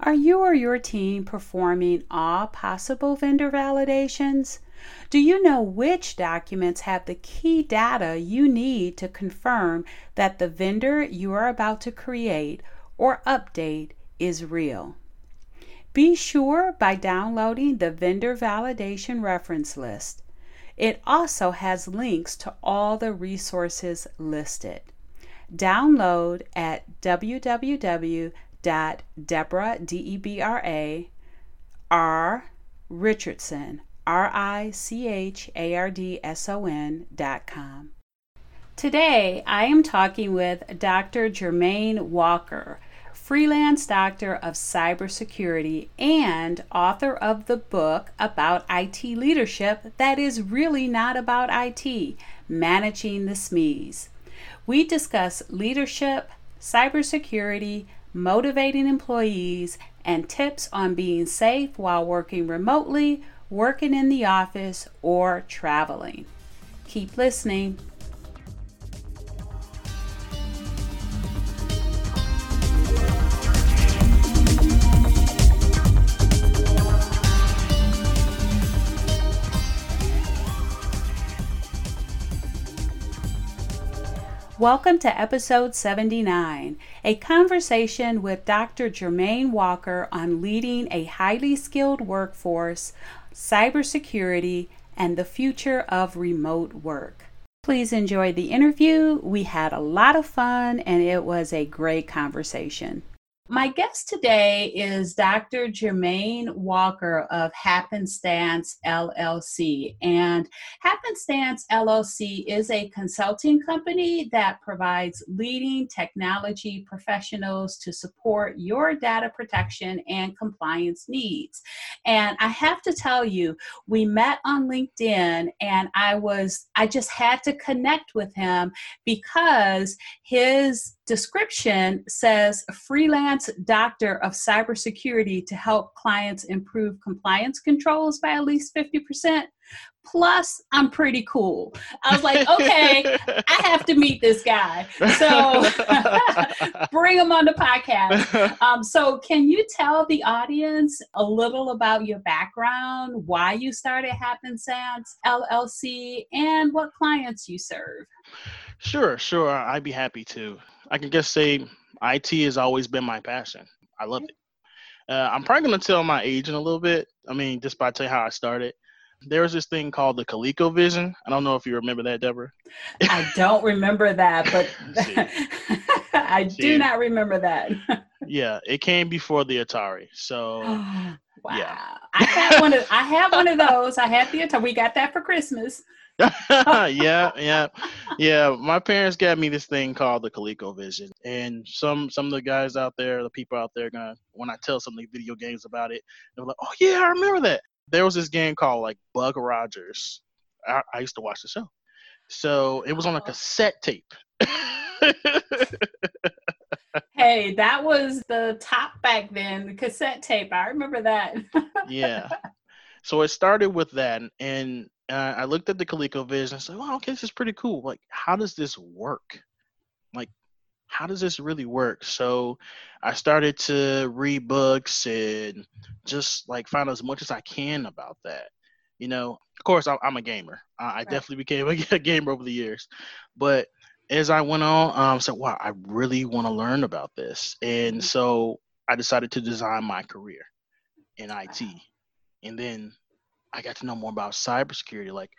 Are you or your team performing all possible vendor validations? Do you know which documents have the key data you need to confirm that the vendor you are about to create or update is real? Be sure by downloading the vendor validation reference list. It also has links to all the resources listed. Download at www dot Debra D E B R A R Richardson R I C H A R D S O N dot com. Today I am talking with Dr. Jermaine Walker, freelance doctor of cybersecurity and author of the book about IT leadership that is really not about IT, Managing the SMEs. We discuss leadership, cybersecurity, motivating employees, and tips on being safe while working remotely, working in the office, or traveling. Keep listening. Welcome to episode 79, a conversation with Dr. Jermaine Walker on leading a highly skilled workforce, cybersecurity, and the future of remote work. Please enjoy the interview. We had a lot of fun and it was a great conversation. My guest today is Dr. Jermaine Walker of Happenstance LLC. And Happenstance LLC is a consulting company that provides leading technology professionals to support your data protection and compliance needs. And I have to tell you, we met on LinkedIn and I was, I just had to connect with him because his description says freelance doctor of cybersecurity to help clients improve compliance controls by at least 50%. Plus, I'm pretty cool. I was like, okay, I have to meet this guy. So bring him on the podcast. Um, so, can you tell the audience a little about your background, why you started Happenstance LLC, and what clients you serve? Sure, sure. I'd be happy to. I can just say IT has always been my passion. I love it. Uh, I'm probably going to tell my age in a little bit. I mean, just by telling how I started. There was this thing called the ColecoVision. I don't know if you remember that, Debra. I don't remember that, but I do See. not remember that. yeah, it came before the Atari. So, wow. yeah. I had one of I had one of those. I had the Atari. We got that for Christmas. yeah, yeah, yeah. My parents got me this thing called the ColecoVision, and some some of the guys out there, the people out there, gonna when I tell some of the video games about it, they're like, "Oh yeah, I remember that." There was this game called like Buck Rogers. I, I used to watch the show, so it was on a cassette tape. hey, that was the top back then, the cassette tape. I remember that. yeah. So it started with that, and uh, I looked at the ColecoVision and said, "Well, okay, this is pretty cool. Like, how does this work? Like, how does this really work?" So, I started to read books and just like find out as much as I can about that. You know, of course, I'm a gamer. I right. definitely became a gamer over the years, but as I went on, um, I said, "Wow, I really want to learn about this," and mm-hmm. so I decided to design my career in IT, and then I got to know more about cybersecurity. Like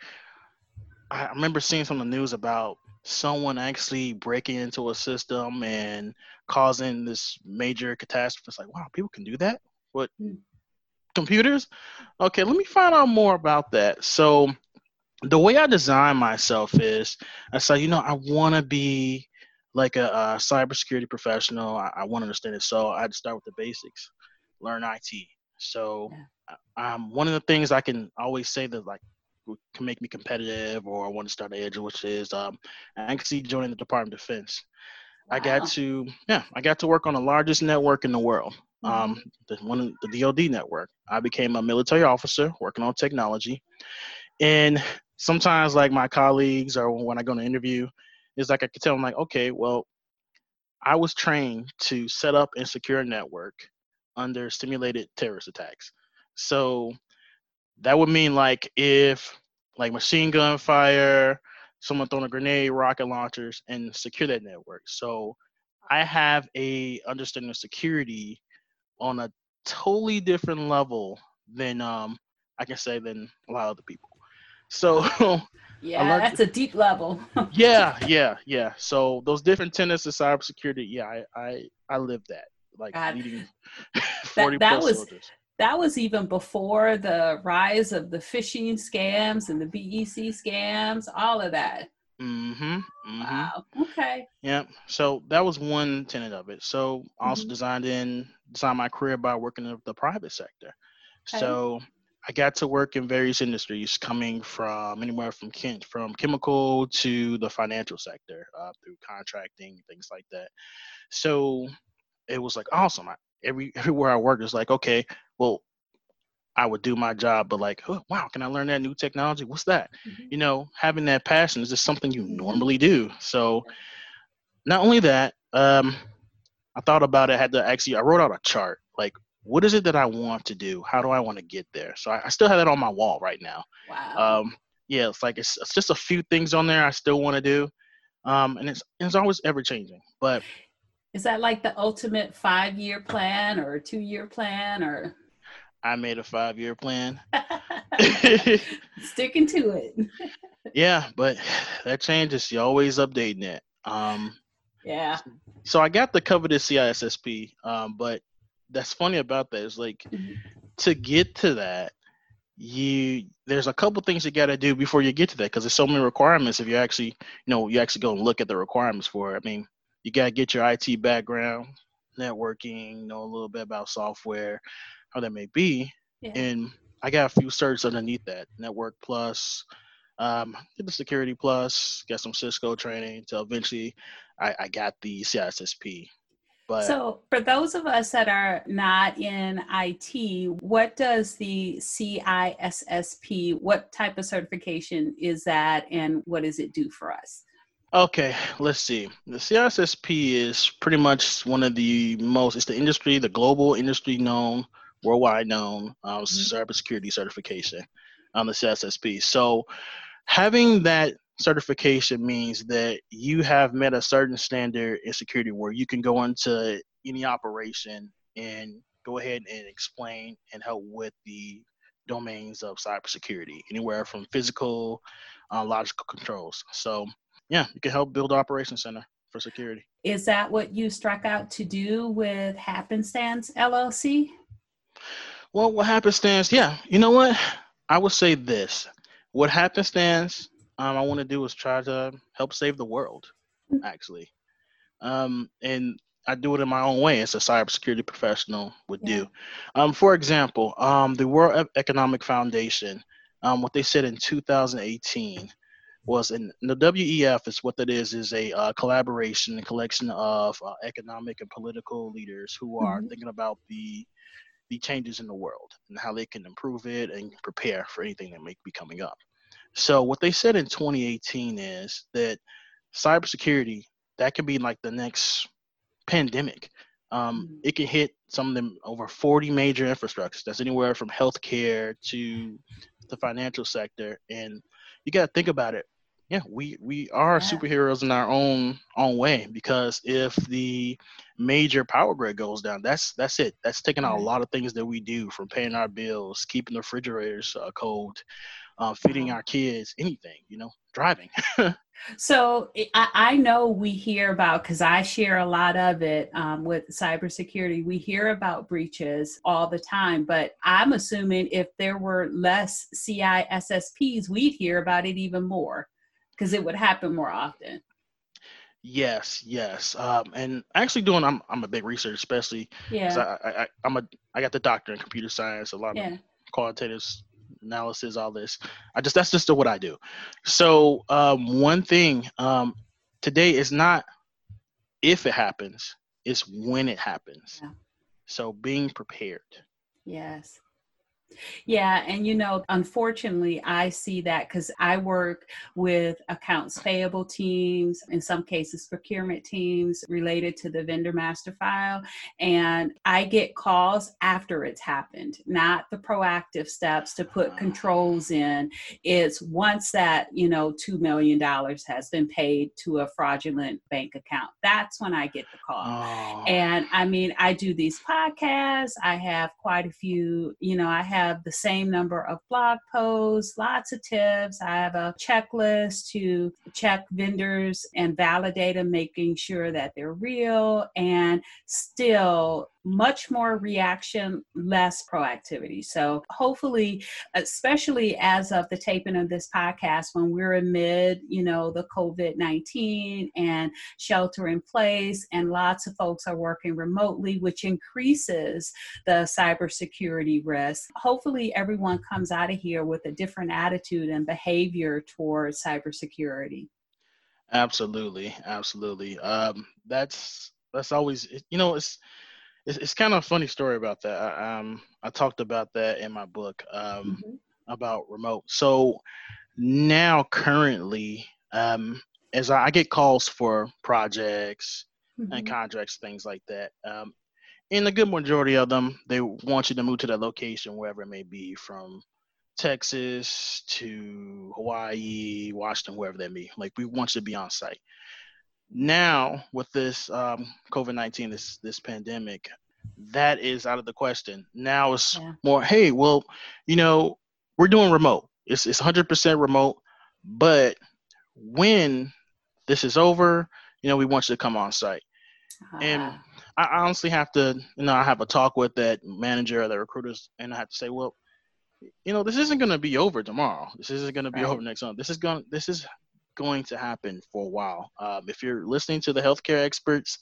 I remember seeing some of the news about someone actually breaking into a system and causing this major catastrophe. It's like, wow, people can do that? What mm. computers? Okay, let me find out more about that. So the way I design myself is I say, you know, I want to be like a, a cybersecurity professional. I, I want to understand it. So I had to start with the basics, learn IT. So yeah um, one of the things I can always say that like can make me competitive or I want to start an edge, which is um, actually joining the Department of Defense. Wow. I got to yeah, I got to work on the largest network in the world, mm-hmm. um, the one the DoD network. I became a military officer working on technology, and sometimes like my colleagues or when I go to interview, it's like I could tell them like, okay, well, I was trained to set up and secure a network under simulated terrorist attacks. So that would mean like if like machine gun fire, someone throwing a grenade, rocket launchers, and secure that network. So I have a understanding of security on a totally different level than um I can say than a lot of other people. So yeah, that's a deep level. yeah, yeah, yeah. So those different tenets of cybersecurity, yeah, I I I live that like God. leading forty that, that was soldiers that was even before the rise of the phishing scams and the BEC scams, all of that. Mm-hmm, mm-hmm. Wow. Okay. Yeah. So that was one tenet of it. So I also mm-hmm. designed in designed my career by working in the private sector. Okay. So I got to work in various industries, coming from anywhere from Kent, from chemical to the financial sector, uh, through contracting, things like that. So it was like awesome. I, every everywhere I worked, it's like okay, well, I would do my job, but like, oh, wow, can I learn that new technology? What's that? Mm-hmm. You know, having that passion is just something you mm-hmm. normally do. So, not only that, um, I thought about it. had to actually, I wrote out a chart. Like, what is it that I want to do? How do I want to get there? So I, I still have that on my wall right now. Wow. Um, yeah, it's like it's, it's just a few things on there I still want to do, um, and it's it's always ever changing. But is that like the ultimate five year plan or two year plan or? I made a five year plan. Sticking to it. yeah, but that changes. You're always updating it. Um, yeah. So I got the coveted CISSP, um, but that's funny about that is like mm-hmm. to get to that, you there's a couple things you got to do before you get to that because there's so many requirements. If you actually, you know, you actually go and look at the requirements for it. I mean, you got to get your IT background, networking, know a little bit about software, how that may be. Yeah. And I got a few certs underneath that Network Plus, um, get the Security Plus, get some Cisco training until eventually I, I got the CISSP. But so, for those of us that are not in IT, what does the CISSP, what type of certification is that, and what does it do for us? Okay, let's see. The CISSP is pretty much one of the most, it's the industry, the global industry known, worldwide known um, mm-hmm. cybersecurity certification on the CISSP. So having that certification means that you have met a certain standard in security where you can go into any operation and go ahead and explain and help with the domains of cybersecurity, anywhere from physical, uh, logical controls. So yeah, you can help build operations center for security. Is that what you struck out to do with Happenstance LLC? Well, what Happenstance? Yeah, you know what? I would say this. What Happenstance um, I want to do is try to help save the world, actually. Um, and I do it in my own way as a cybersecurity professional would yeah. do. Um, for example, um, the World Economic Foundation, um, what they said in 2018 was in the WEF is what that is is a uh, collaboration and collection of uh, economic and political leaders who are mm-hmm. thinking about the the changes in the world and how they can improve it and prepare for anything that may be coming up. So what they said in 2018 is that cybersecurity that could be like the next pandemic. Um, mm-hmm. It can hit some of them over 40 major infrastructures. That's anywhere from healthcare to the financial sector, and you got to think about it yeah, we we are yeah. superheroes in our own own way because if the major power grid goes down, that's that's it. That's taking out a lot of things that we do from paying our bills, keeping the refrigerators uh, cold, uh, feeding our kids, anything, you know, driving. so I, I, know we hear about because I share a lot of it um, with cybersecurity. We hear about breaches all the time, but I'm assuming if there were less CISSPs, we'd hear about it even more because it would happen more often. Yes, yes, um, and actually doing I'm I'm a big researcher, especially yeah. I, I I'm a I got the doctor in computer science. A lot yeah. of qualitative analysis, all this. I just that's just what I do. So um, one thing um, today is not if it happens, it's when it happens. Yeah. So being prepared. Yes. Yeah, and you know, unfortunately, I see that because I work with accounts payable teams, in some cases, procurement teams related to the vendor master file. And I get calls after it's happened, not the proactive steps to put controls in. It's once that, you know, $2 million has been paid to a fraudulent bank account. That's when I get the call. Oh. And I mean, I do these podcasts, I have quite a few, you know, I have have the same number of blog posts, lots of tips. I have a checklist to check vendors and validate them, making sure that they're real and still much more reaction, less proactivity. So, hopefully, especially as of the taping of this podcast, when we're amid, you know, the COVID 19 and shelter in place, and lots of folks are working remotely, which increases the cybersecurity risk. Hopefully, everyone comes out of here with a different attitude and behavior towards cybersecurity. Absolutely, absolutely. Um, that's that's always you know it's it's, it's kind of a funny story about that. I, um, I talked about that in my book um, mm-hmm. about remote. So now, currently, um, as I, I, get calls for projects mm-hmm. and contracts, things like that. Um, in a good majority of them, they want you to move to that location, wherever it may be, from Texas to Hawaii, Washington, wherever that may be. Like we want you to be on site now with this um, covid-19 this this pandemic that is out of the question now it's yeah. more hey well you know we're doing remote it's, it's 100% remote but when this is over you know we want you to come on site uh-huh. and I honestly have to you know i have a talk with that manager or the recruiters and i have to say well you know this isn't going to be over tomorrow this isn't going to be right. over next month this is going this is going to happen for a while. Um, if you're listening to the healthcare experts,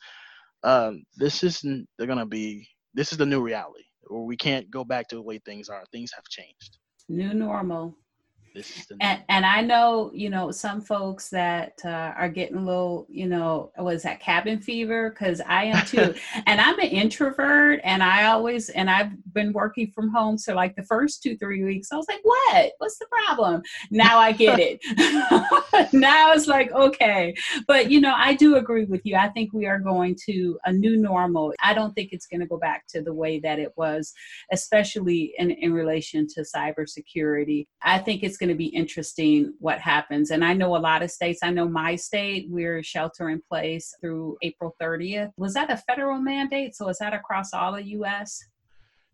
um, this isn't they're gonna be this is the new reality, or we can't go back to the way things are. Things have changed. New normal. This is the and, and I know, you know, some folks that uh, are getting a little, you know, was that cabin fever? Because I am too. and I'm an introvert and I always, and I've been working from home. So, like the first two, three weeks, I was like, what? What's the problem? Now I get it. now it's like, okay. But, you know, I do agree with you. I think we are going to a new normal. I don't think it's going to go back to the way that it was, especially in, in relation to cybersecurity. I think it's going to be interesting what happens. And I know a lot of states, I know my state, we're shelter in place through April 30th. Was that a federal mandate? So is that across all the US?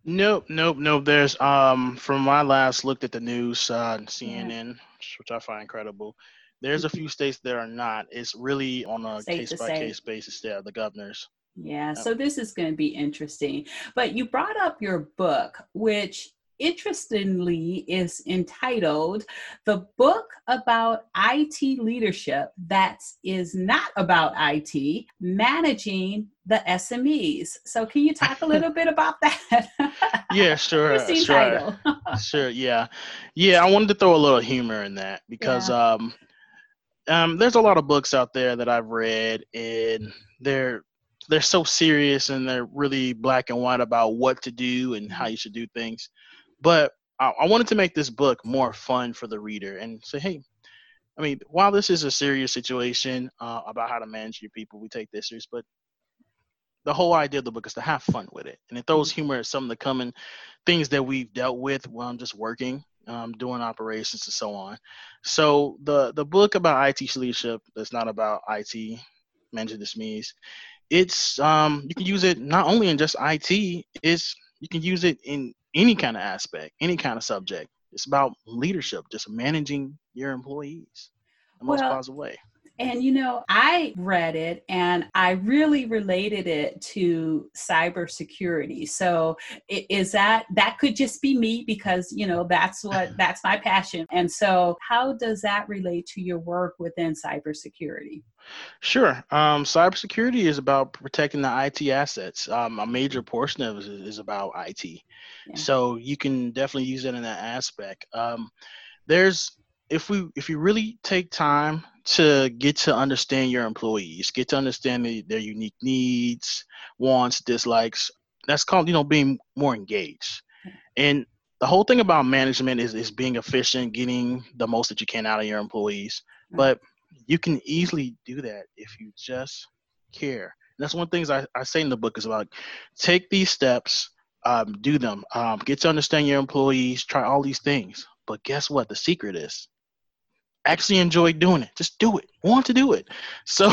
Nope, nope, nope. There's um from my last looked at the news, uh, CNN, yeah. which I find incredible. There's a mm-hmm. few states that are not. It's really on a case by case basis. There, the governors. Yeah, so this is going to be interesting. But you brought up your book, which interestingly is entitled The Book About IT Leadership That Is Not About IT Managing the SMEs. So, can you talk a little bit about that? yeah, sure. sure. sure, yeah. Yeah, I wanted to throw a little humor in that because yeah. um, um, there's a lot of books out there that I've read, and they're they're so serious and they're really black and white about what to do and how mm-hmm. you should do things. But I, I wanted to make this book more fun for the reader and say, hey, I mean, while this is a serious situation uh, about how to manage your people, we take this serious, but the whole idea of the book is to have fun with it. And it throws humor at some of the common things that we've dealt with while I'm just working, um, doing operations and so on. So the, the book about IT leadership that's not about IT, managing the SMEs it's um, you can use it not only in just IT, it's you can use it in any kind of aspect, any kind of subject. It's about leadership, just managing your employees the most well, positive way. And you know, I read it and I really related it to cybersecurity. So is that that could just be me because you know that's what that's my passion. And so how does that relate to your work within cybersecurity? Sure. Um, cybersecurity is about protecting the IT assets. Um, a major portion of it is about IT. Yeah. So you can definitely use it in that aspect. Um, there's if we if you really take time to get to understand your employees, get to understand the, their unique needs, wants, dislikes, that's called you know being more engaged. And the whole thing about management is is being efficient, getting the most that you can out of your employees. But you can easily do that if you just care. And that's one of the things I, I say in the book is about take these steps, um, do them, um, get to understand your employees, try all these things. But guess what? The secret is actually enjoy doing it. Just do it. Want to do it. So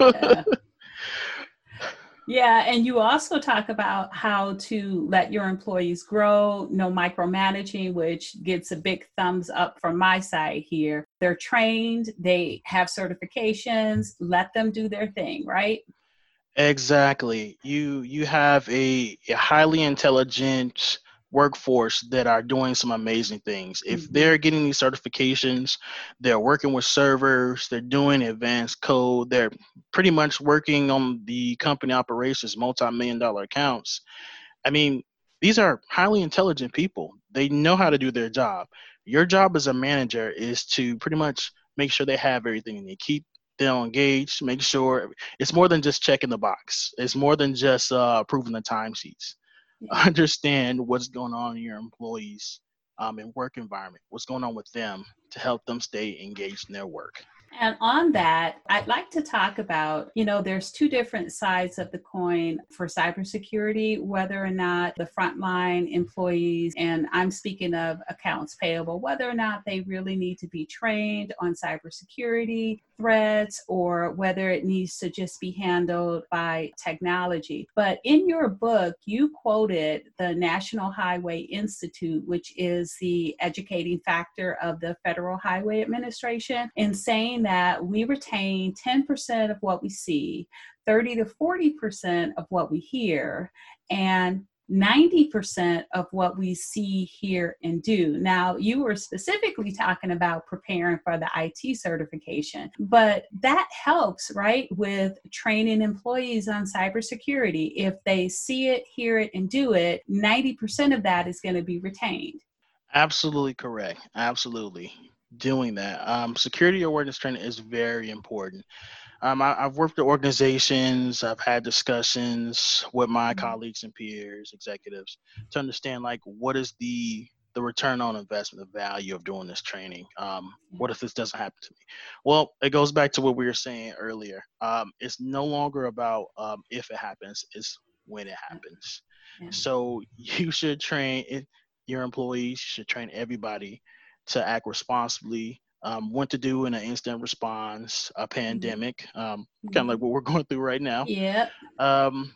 yeah. yeah, and you also talk about how to let your employees grow, no micromanaging, which gets a big thumbs up from my side here. They're trained, they have certifications, let them do their thing, right? Exactly. You you have a, a highly intelligent workforce that are doing some amazing things. If mm-hmm. they're getting these certifications, they're working with servers, they're doing advanced code, they're pretty much working on the company operations, multi-million dollar accounts. I mean, these are highly intelligent people. They know how to do their job. Your job as a manager is to pretty much make sure they have everything and they keep them engaged, make sure it's more than just checking the box. It's more than just uh, approving the timesheets understand what's going on in your employees um, and work environment, what's going on with them to help them stay engaged in their work. And on that, I'd like to talk about, you know, there's two different sides of the coin for cybersecurity, whether or not the frontline employees, and I'm speaking of accounts payable, whether or not they really need to be trained on cybersecurity threats or whether it needs to just be handled by technology. But in your book, you quoted the National Highway Institute, which is the educating factor of the Federal Highway Administration, in saying that we retain 10% of what we see, 30 to 40% of what we hear, and 90% of what we see, hear, and do. Now, you were specifically talking about preparing for the IT certification, but that helps, right, with training employees on cybersecurity. If they see it, hear it, and do it, 90% of that is going to be retained. Absolutely correct. Absolutely. Doing that. Um, security awareness training is very important. Um, I, have worked with organizations. I've had discussions with my mm-hmm. colleagues and peers, executives, to understand like what is the the return on investment, the value of doing this training. Um, what if this doesn't happen to me? Well, it goes back to what we were saying earlier. Um, it's no longer about um, if it happens; it's when it happens. Yeah. So you should train it, your employees. You should train everybody to act responsibly um, what to do in an instant response, a mm-hmm. pandemic, um, kind of mm-hmm. like what we're going through right now. Yeah. Um,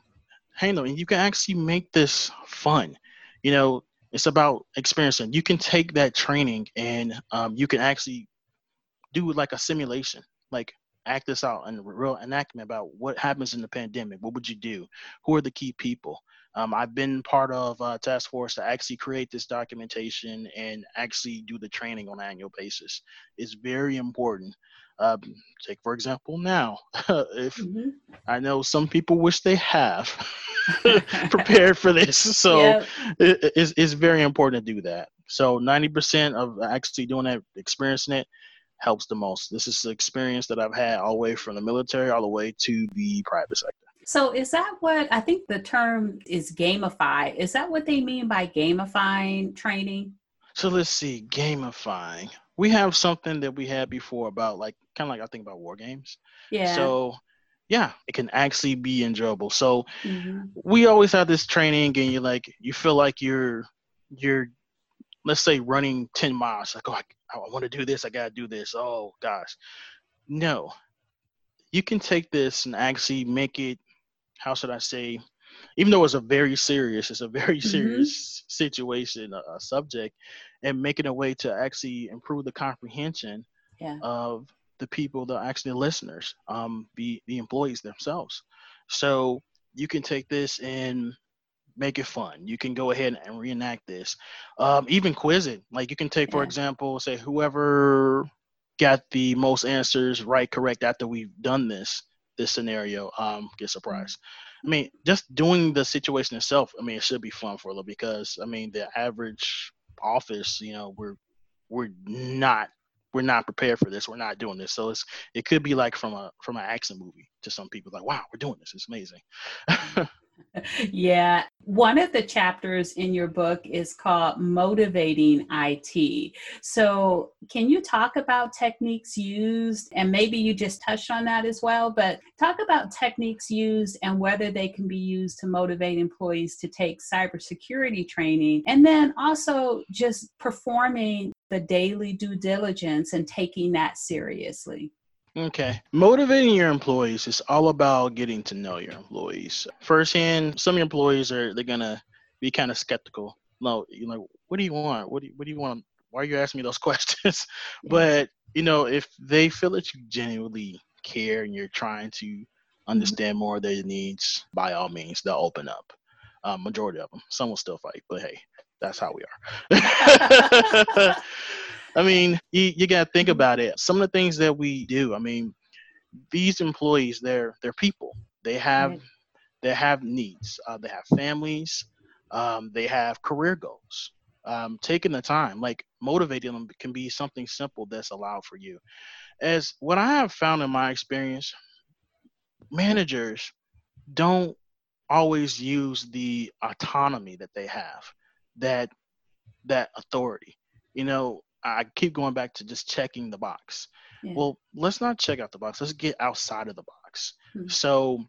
hey, no, you can actually make this fun. You know, it's about experiencing. You can take that training and um, you can actually do like a simulation, like act this out and real enactment about what happens in the pandemic. What would you do? Who are the key people? Um, I've been part of a task force to actually create this documentation and actually do the training on an annual basis. It's very important. Um, take for example now, if mm-hmm. I know some people wish they have prepared for this, so yep. it, it's, it's very important to do that. So 90% of actually doing that, experiencing it, helps the most. This is the experience that I've had all the way from the military all the way to the private sector. So is that what I think the term is gamify? Is that what they mean by gamifying training? So let's see, gamifying. We have something that we had before about like kind of like I think about war games. Yeah. So yeah, it can actually be enjoyable. So mm-hmm. we always have this training and you like you feel like you're you're let's say running 10 miles like oh I, I want to do this, I got to do this. Oh gosh. No. You can take this and actually make it how should I say, even though it's a very serious, it's a very mm-hmm. serious situation, a, a, subject, and making a way to actually improve the comprehension yeah. of the people, the actually listeners, um, be the employees themselves. So you can take this and make it fun. You can go ahead and reenact this. Um, even quiz it. Like you can take, for example, say whoever got the most answers right, correct after we've done this this scenario, um, get surprised. I mean, just doing the situation itself. I mean, it should be fun for a little because I mean, the average office, you know, we're we're not we're not prepared for this. We're not doing this. So it's it could be like from a from an action movie to some people, like, wow, we're doing this. It's amazing. yeah. One of the chapters in your book is called Motivating IT. So, can you talk about techniques used? And maybe you just touched on that as well, but talk about techniques used and whether they can be used to motivate employees to take cybersecurity training. And then also just performing the daily due diligence and taking that seriously. Okay. Motivating your employees is all about getting to know your employees. Firsthand, some of your employees are they're gonna be kind of skeptical. No, you know, what do you want? What do you, what do you want? Why are you asking me those questions? but you know, if they feel that you genuinely care and you're trying to mm-hmm. understand more of their needs, by all means, they'll open up. Um, majority of them. Some will still fight, but hey, that's how we are. I mean, you, you got to think mm-hmm. about it. Some of the things that we do, I mean, these employees, they're they're people. They have right. they have needs. Uh, they have families. Um, they have career goals. Um, taking the time, like motivating them, can be something simple that's allowed for you. As what I have found in my experience, managers don't always use the autonomy that they have, that that authority. You know, I keep going back to just checking the box. Yeah. Well, let's not check out the box. Let's get outside of the box. Mm-hmm. So,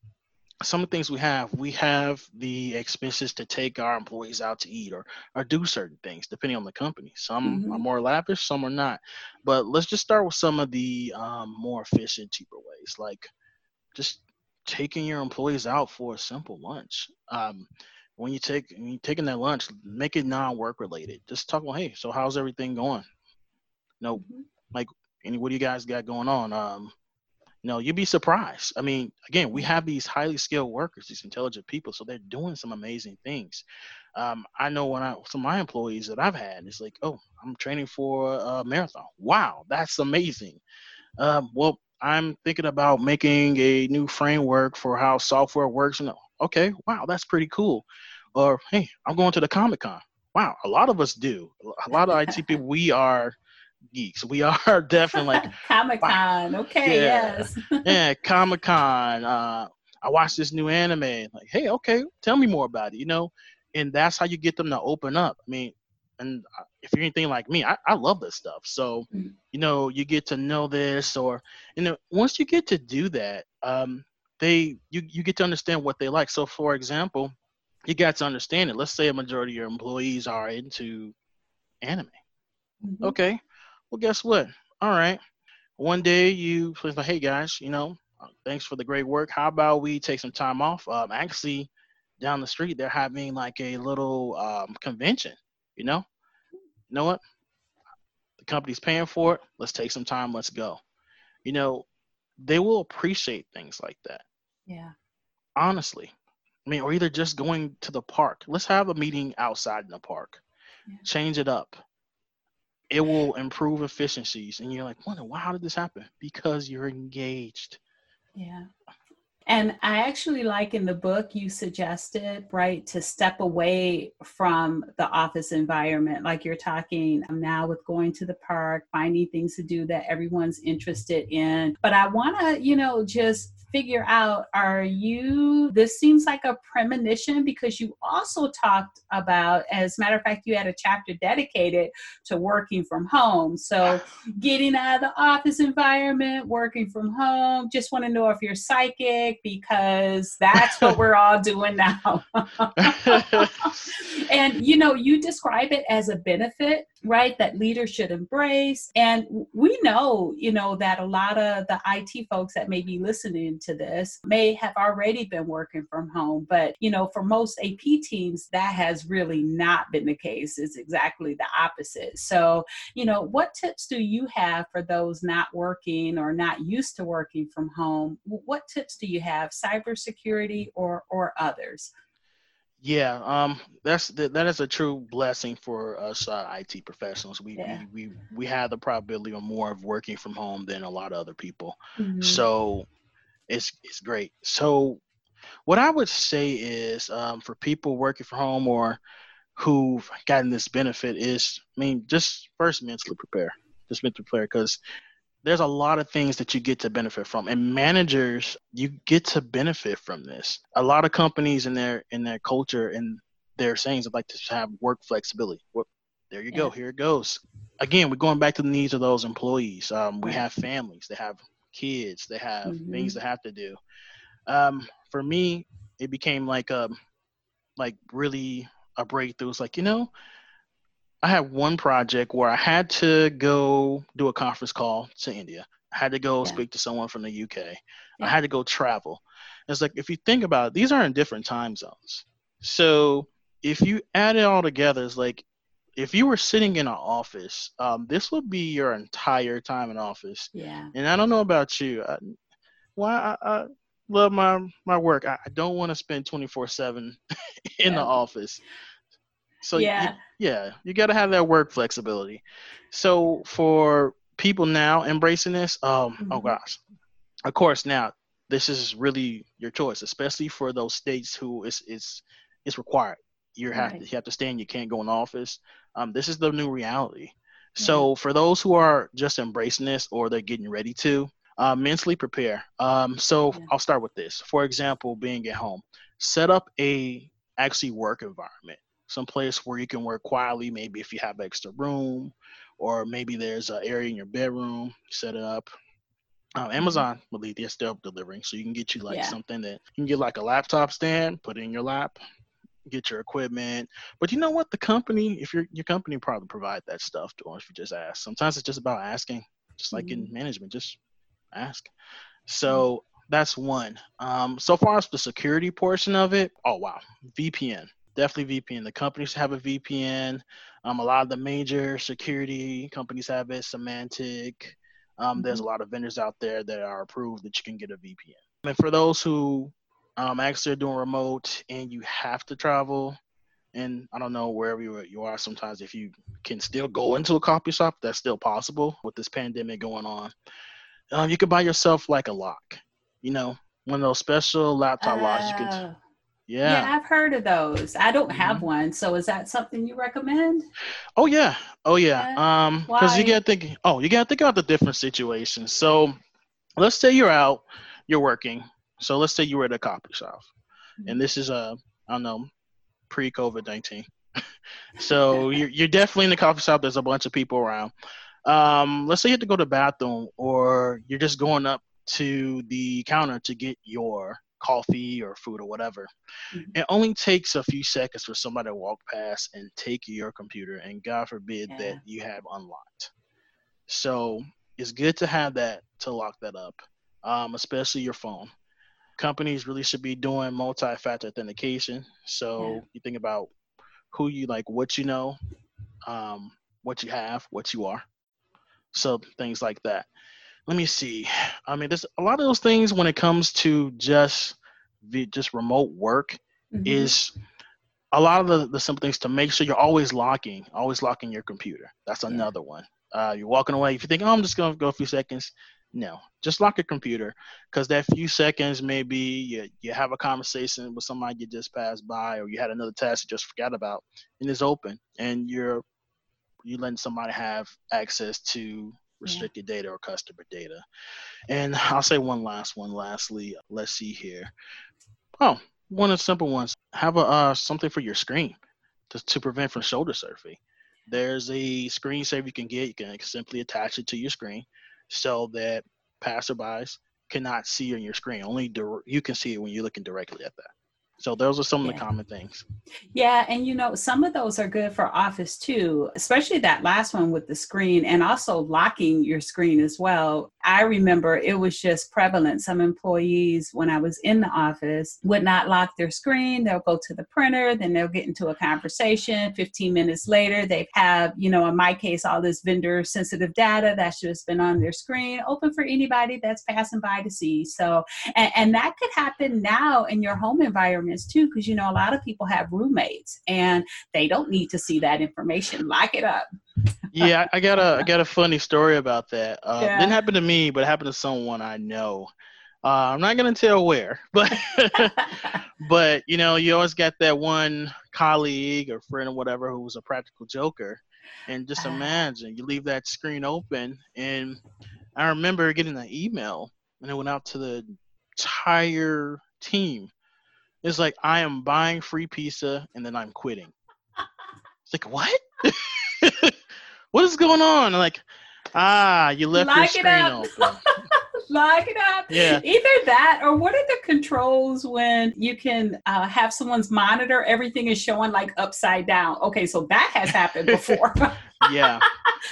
some of the things we have, we have the expenses to take our employees out to eat or or do certain things depending on the company. Some mm-hmm. are more lavish, some are not. But let's just start with some of the um, more efficient, cheaper ways, like just taking your employees out for a simple lunch. Um, when you take when you taking that lunch, make it non-work related. Just talk about, hey, so how's everything going? Know, mm-hmm. like, any what do you guys got going on? Um, you know, you'd be surprised. I mean, again, we have these highly skilled workers, these intelligent people, so they're doing some amazing things. Um, I know when I some of my employees that I've had, it's like, oh, I'm training for a marathon. Wow, that's amazing. Um, well, I'm thinking about making a new framework for how software works. And okay, wow, that's pretty cool. Or hey, I'm going to the Comic Con. Wow, a lot of us do. A lot of IT people, we are geeks. We are definitely like Comic Con. Okay, yeah. yes. yeah, Comic Con. Uh, I watched this new anime. Like, hey, okay, tell me more about it. You know, and that's how you get them to open up. I mean, and uh, if you're anything like me, I, I love this stuff. So, mm-hmm. you know, you get to know this, or you know, once you get to do that, um, they you you get to understand what they like. So, for example, you got to understand it. Let's say a majority of your employees are into anime. Mm-hmm. Okay, well, guess what? All right. One day you like, hey guys, you know, uh, thanks for the great work. How about we take some time off? Um, actually, down the street they're having like a little um, convention. You know, you know what? The company's paying for it. Let's take some time. Let's go. You know, they will appreciate things like that. Yeah. Honestly, I mean, or either just going to the park. Let's have a meeting outside in the park. Yeah. Change it up it will improve efficiencies. And you're like, wonder, wow, how did this happen? Because you're engaged. Yeah. And I actually like in the book you suggested, right, to step away from the office environment. Like you're talking now with going to the park, finding things to do that everyone's interested in. But I want to, you know, just figure out are you this seems like a premonition because you also talked about as a matter of fact you had a chapter dedicated to working from home. So getting out of the office environment working from home just want to know if you're psychic because that's what we're all doing now. And you know you describe it as a benefit right that leaders should embrace. And we know you know that a lot of the IT folks that may be listening to this may have already been working from home. But you know for most AP teams that has really not been the case. It's exactly the opposite. So you know what tips do you have for those not working or not used to working from home? What tips do you have cybersecurity or or others yeah, um, that's that, that is a true blessing for us uh, IT professionals. We, yeah. we we we have the probability of more of working from home than a lot of other people. Mm-hmm. So it's it's great. So what I would say is um, for people working from home or who've gotten this benefit is, I mean, just first mentally prepare, just mentally prepare because there's a lot of things that you get to benefit from and managers you get to benefit from this. A lot of companies in their in their culture and their sayings would like to have work flexibility. Well, there you yeah. go here it goes. Again we're going back to the needs of those employees. Um, we have families they have kids they have mm-hmm. things they have to do. Um, for me it became like a um, like really a breakthrough. It's like you know I had one project where I had to go do a conference call to India. I had to go yeah. speak to someone from the UK. Yeah. I had to go travel. It's like if you think about it, these are in different time zones. So if you add it all together, it's like if you were sitting in an office, um, this would be your entire time in office. Yeah. And I don't know about you. I, well, I, I love my my work. I, I don't want to spend twenty four seven in yeah. the office. So yeah, you, yeah, you got to have that work flexibility. So for people now embracing this, um, oh mm-hmm. oh gosh, of course now this is really your choice, especially for those states who is is it's required. You have right. to you have to stay and you can't go in office. Um, this is the new reality. So for those who are just embracing this or they're getting ready to, uh, mentally prepare. Um, so yeah. I'll start with this. For example, being at home, set up a actually work environment some place where you can work quietly. Maybe if you have extra room, or maybe there's an area in your bedroom, set it up. Um, mm-hmm. Amazon, believe they're still delivering, so you can get you like yeah. something that you can get like a laptop stand, put it in your lap, get your equipment. But you know what? The company, if your your company probably provide that stuff to us if you just ask. Sometimes it's just about asking, just like mm-hmm. in management, just ask. So mm-hmm. that's one. Um, so far as the security portion of it, oh wow, VPN definitely VPN. The companies have a VPN. Um, a lot of the major security companies have it. Symantec. Um, mm-hmm. There's a lot of vendors out there that are approved that you can get a VPN. And for those who um, actually are doing remote and you have to travel, and I don't know wherever you are, sometimes if you can still go into a coffee shop, that's still possible with this pandemic going on. Um, you can buy yourself like a lock, you know, one of those special laptop locks you can oh. Yeah. Yeah, I've heard of those. I don't have mm-hmm. one. So is that something you recommend? Oh yeah. Oh yeah. yeah. Um because you gotta think oh, you gotta think about the different situations. So let's say you're out, you're working. So let's say you were at a coffee shop. Mm-hmm. And this is a uh, don't know, pre COVID nineteen. so you're you're definitely in the coffee shop, there's a bunch of people around. Um, let's say you have to go to the bathroom or you're just going up to the counter to get your coffee or food or whatever. Mm-hmm. It only takes a few seconds for somebody to walk past and take your computer, and God forbid yeah. that you have unlocked. So it's good to have that to lock that up, um, especially your phone. Companies really should be doing multi-factor authentication. So yeah. you think about who you like, what you know, um, what you have, what you are. So things like that let me see. I mean, there's a lot of those things when it comes to just the just remote work mm-hmm. is a lot of the, the simple things to make sure you're always locking, always locking your computer. That's another yeah. one. Uh, you're walking away. If you think, oh, I'm just gonna go a few seconds, no, just lock your computer because that few seconds maybe you, you have a conversation with somebody you just passed by, or you had another task you just forgot about, and it's open, and you're you letting somebody have access to restricted yeah. data or customer data. And I'll say one last one. Lastly, let's see here. Oh, one of the simple ones. Have a uh, something for your screen to, to prevent from shoulder surfing. There's a screensaver you can get. You can simply attach it to your screen so that passerbys cannot see on your screen. Only you can see it when you're looking directly at that. So those are some yeah. of the common things. Yeah, and you know, some of those are good for office too, especially that last one with the screen and also locking your screen as well. I remember it was just prevalent. Some employees, when I was in the office, would not lock their screen. They'll go to the printer, then they'll get into a conversation. 15 minutes later, they have, you know, in my case, all this vendor sensitive data that's just been on their screen, open for anybody that's passing by to see. So, and, and that could happen now in your home too, because, you know, a lot of people have roommates and they don't need to see that information. Lock it up yeah, I got a I got a funny story about that. Uh, yeah. Didn't happen to me, but it happened to someone I know. Uh, I'm not gonna tell where, but but you know, you always got that one colleague or friend or whatever who was a practical joker, and just uh-huh. imagine you leave that screen open, and I remember getting an email, and it went out to the entire team. It's like I am buying free pizza, and then I'm quitting. It's like what? what is going on? Like, ah, you left Lock your screen open. Lock it up. Lock it up. Yeah. Either that or what are the controls when you can uh, have someone's monitor, everything is showing like upside down. Okay, so that has happened before. yeah.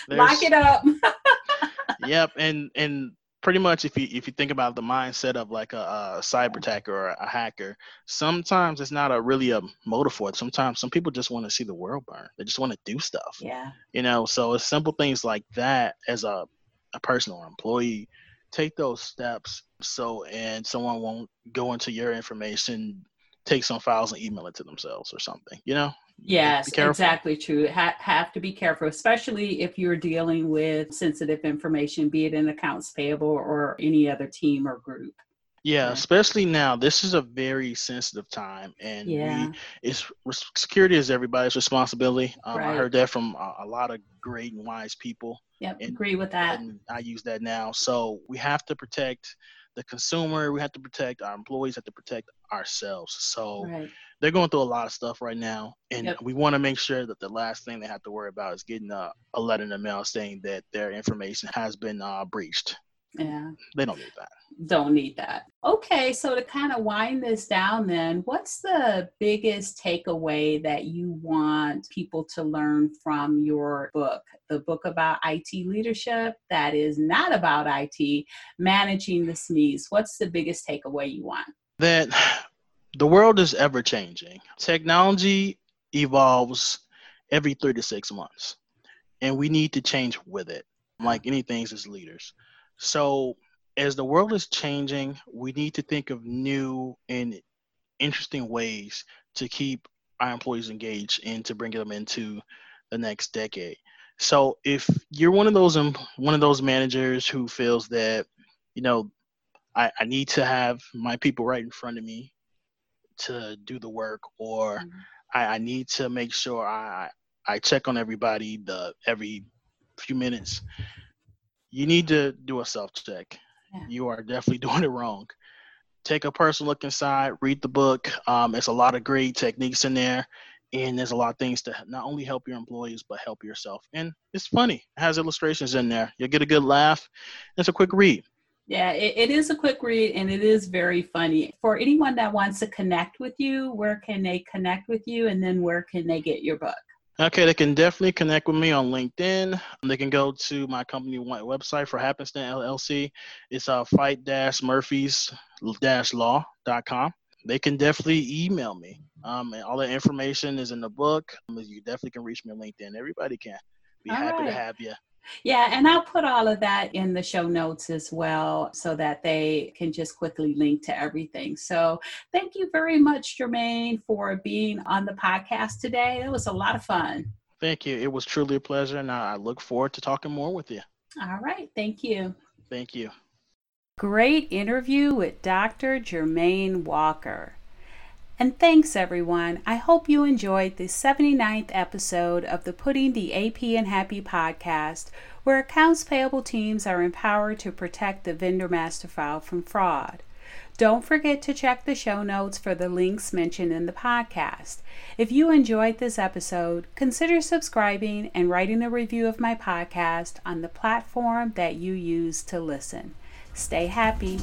Lock it up. yep. And and pretty much if you if you think about the mindset of like a, a cyber attacker or a hacker sometimes it's not a really a motive for it. Sometimes some people just want to see the world burn. They just want to do stuff yeah. you know? So it's simple things like that as a, a person or employee. Take those steps so and someone won't go into your information take some files and email it to themselves or something you know Yes, exactly true. Ha- have to be careful, especially if you're dealing with sensitive information, be it in accounts payable or any other team or group. Yeah, especially now. This is a very sensitive time, and yeah. we, it's security is everybody's responsibility. Um, right. I heard that from a, a, lot of great and wise people. Yep, and, agree with that. And I use that now. So we have to protect the consumer. We have to protect our employees. Have to protect ourselves. So. Right they're going through a lot of stuff right now, and yep. we want to make sure that the last thing they have to worry about is getting a, a letter in the mail saying that their information has been uh, breached. Yeah. They don't need that. Don't need that. Okay, so to kind of wind this down, then, what's the biggest takeaway that you want people to learn from your book? The book about IT leadership that is not about IT, managing the sneeze. What's the biggest takeaway you want? That the world is ever changing. Technology evolves every three to six months, and we need to change with it, like anything as leaders. So, as the world is changing, we need to think of new and interesting ways to keep our employees engaged and to bring them into the next decade. So, if you're one of those one of those managers who feels that, you know, I, I need to have my people right in front of me to do the work or mm-hmm. I, I, need to make sure I I check on everybody the every few minutes. You need to do a self check. Yeah. You are definitely doing it wrong. Take a personal look inside, read the book. Um, there's a lot of great techniques in there, and there's a lot of things to not only help your employees but help yourself. And it's funny. It has illustrations in there. You'll get a good laugh. It's a quick read. Yeah, it, it is a quick read and it is very funny. For anyone that wants to connect with you, where can they connect with you and then where can they get your book? Okay, they can definitely connect with me on LinkedIn. They can go to my company website for Happenstance LLC. It's uh, fight-murphys-law.com. They can definitely email me. Um, and all the information is in the book. You definitely can reach me on LinkedIn. Everybody can. Be all happy right. to have you. Yeah, and I'll put all of that in the show notes as well so that they can just quickly link to everything. So thank you very much, Jermaine, for being on the podcast today. It was a lot of fun. Thank you. It was truly a pleasure, and I look forward to talking more with you. All right. Thank you. Thank you. Great interview with Dr. Jermaine Walker. And thanks, everyone. I hope you enjoyed the 79th episode of the Putting the AP in Happy podcast, where accounts payable teams are empowered to protect the vendor master file from fraud. Don't forget to check the show notes for the links mentioned in the podcast. If you enjoyed this episode, consider subscribing and writing a review of my podcast on the platform that you use to listen. Stay happy.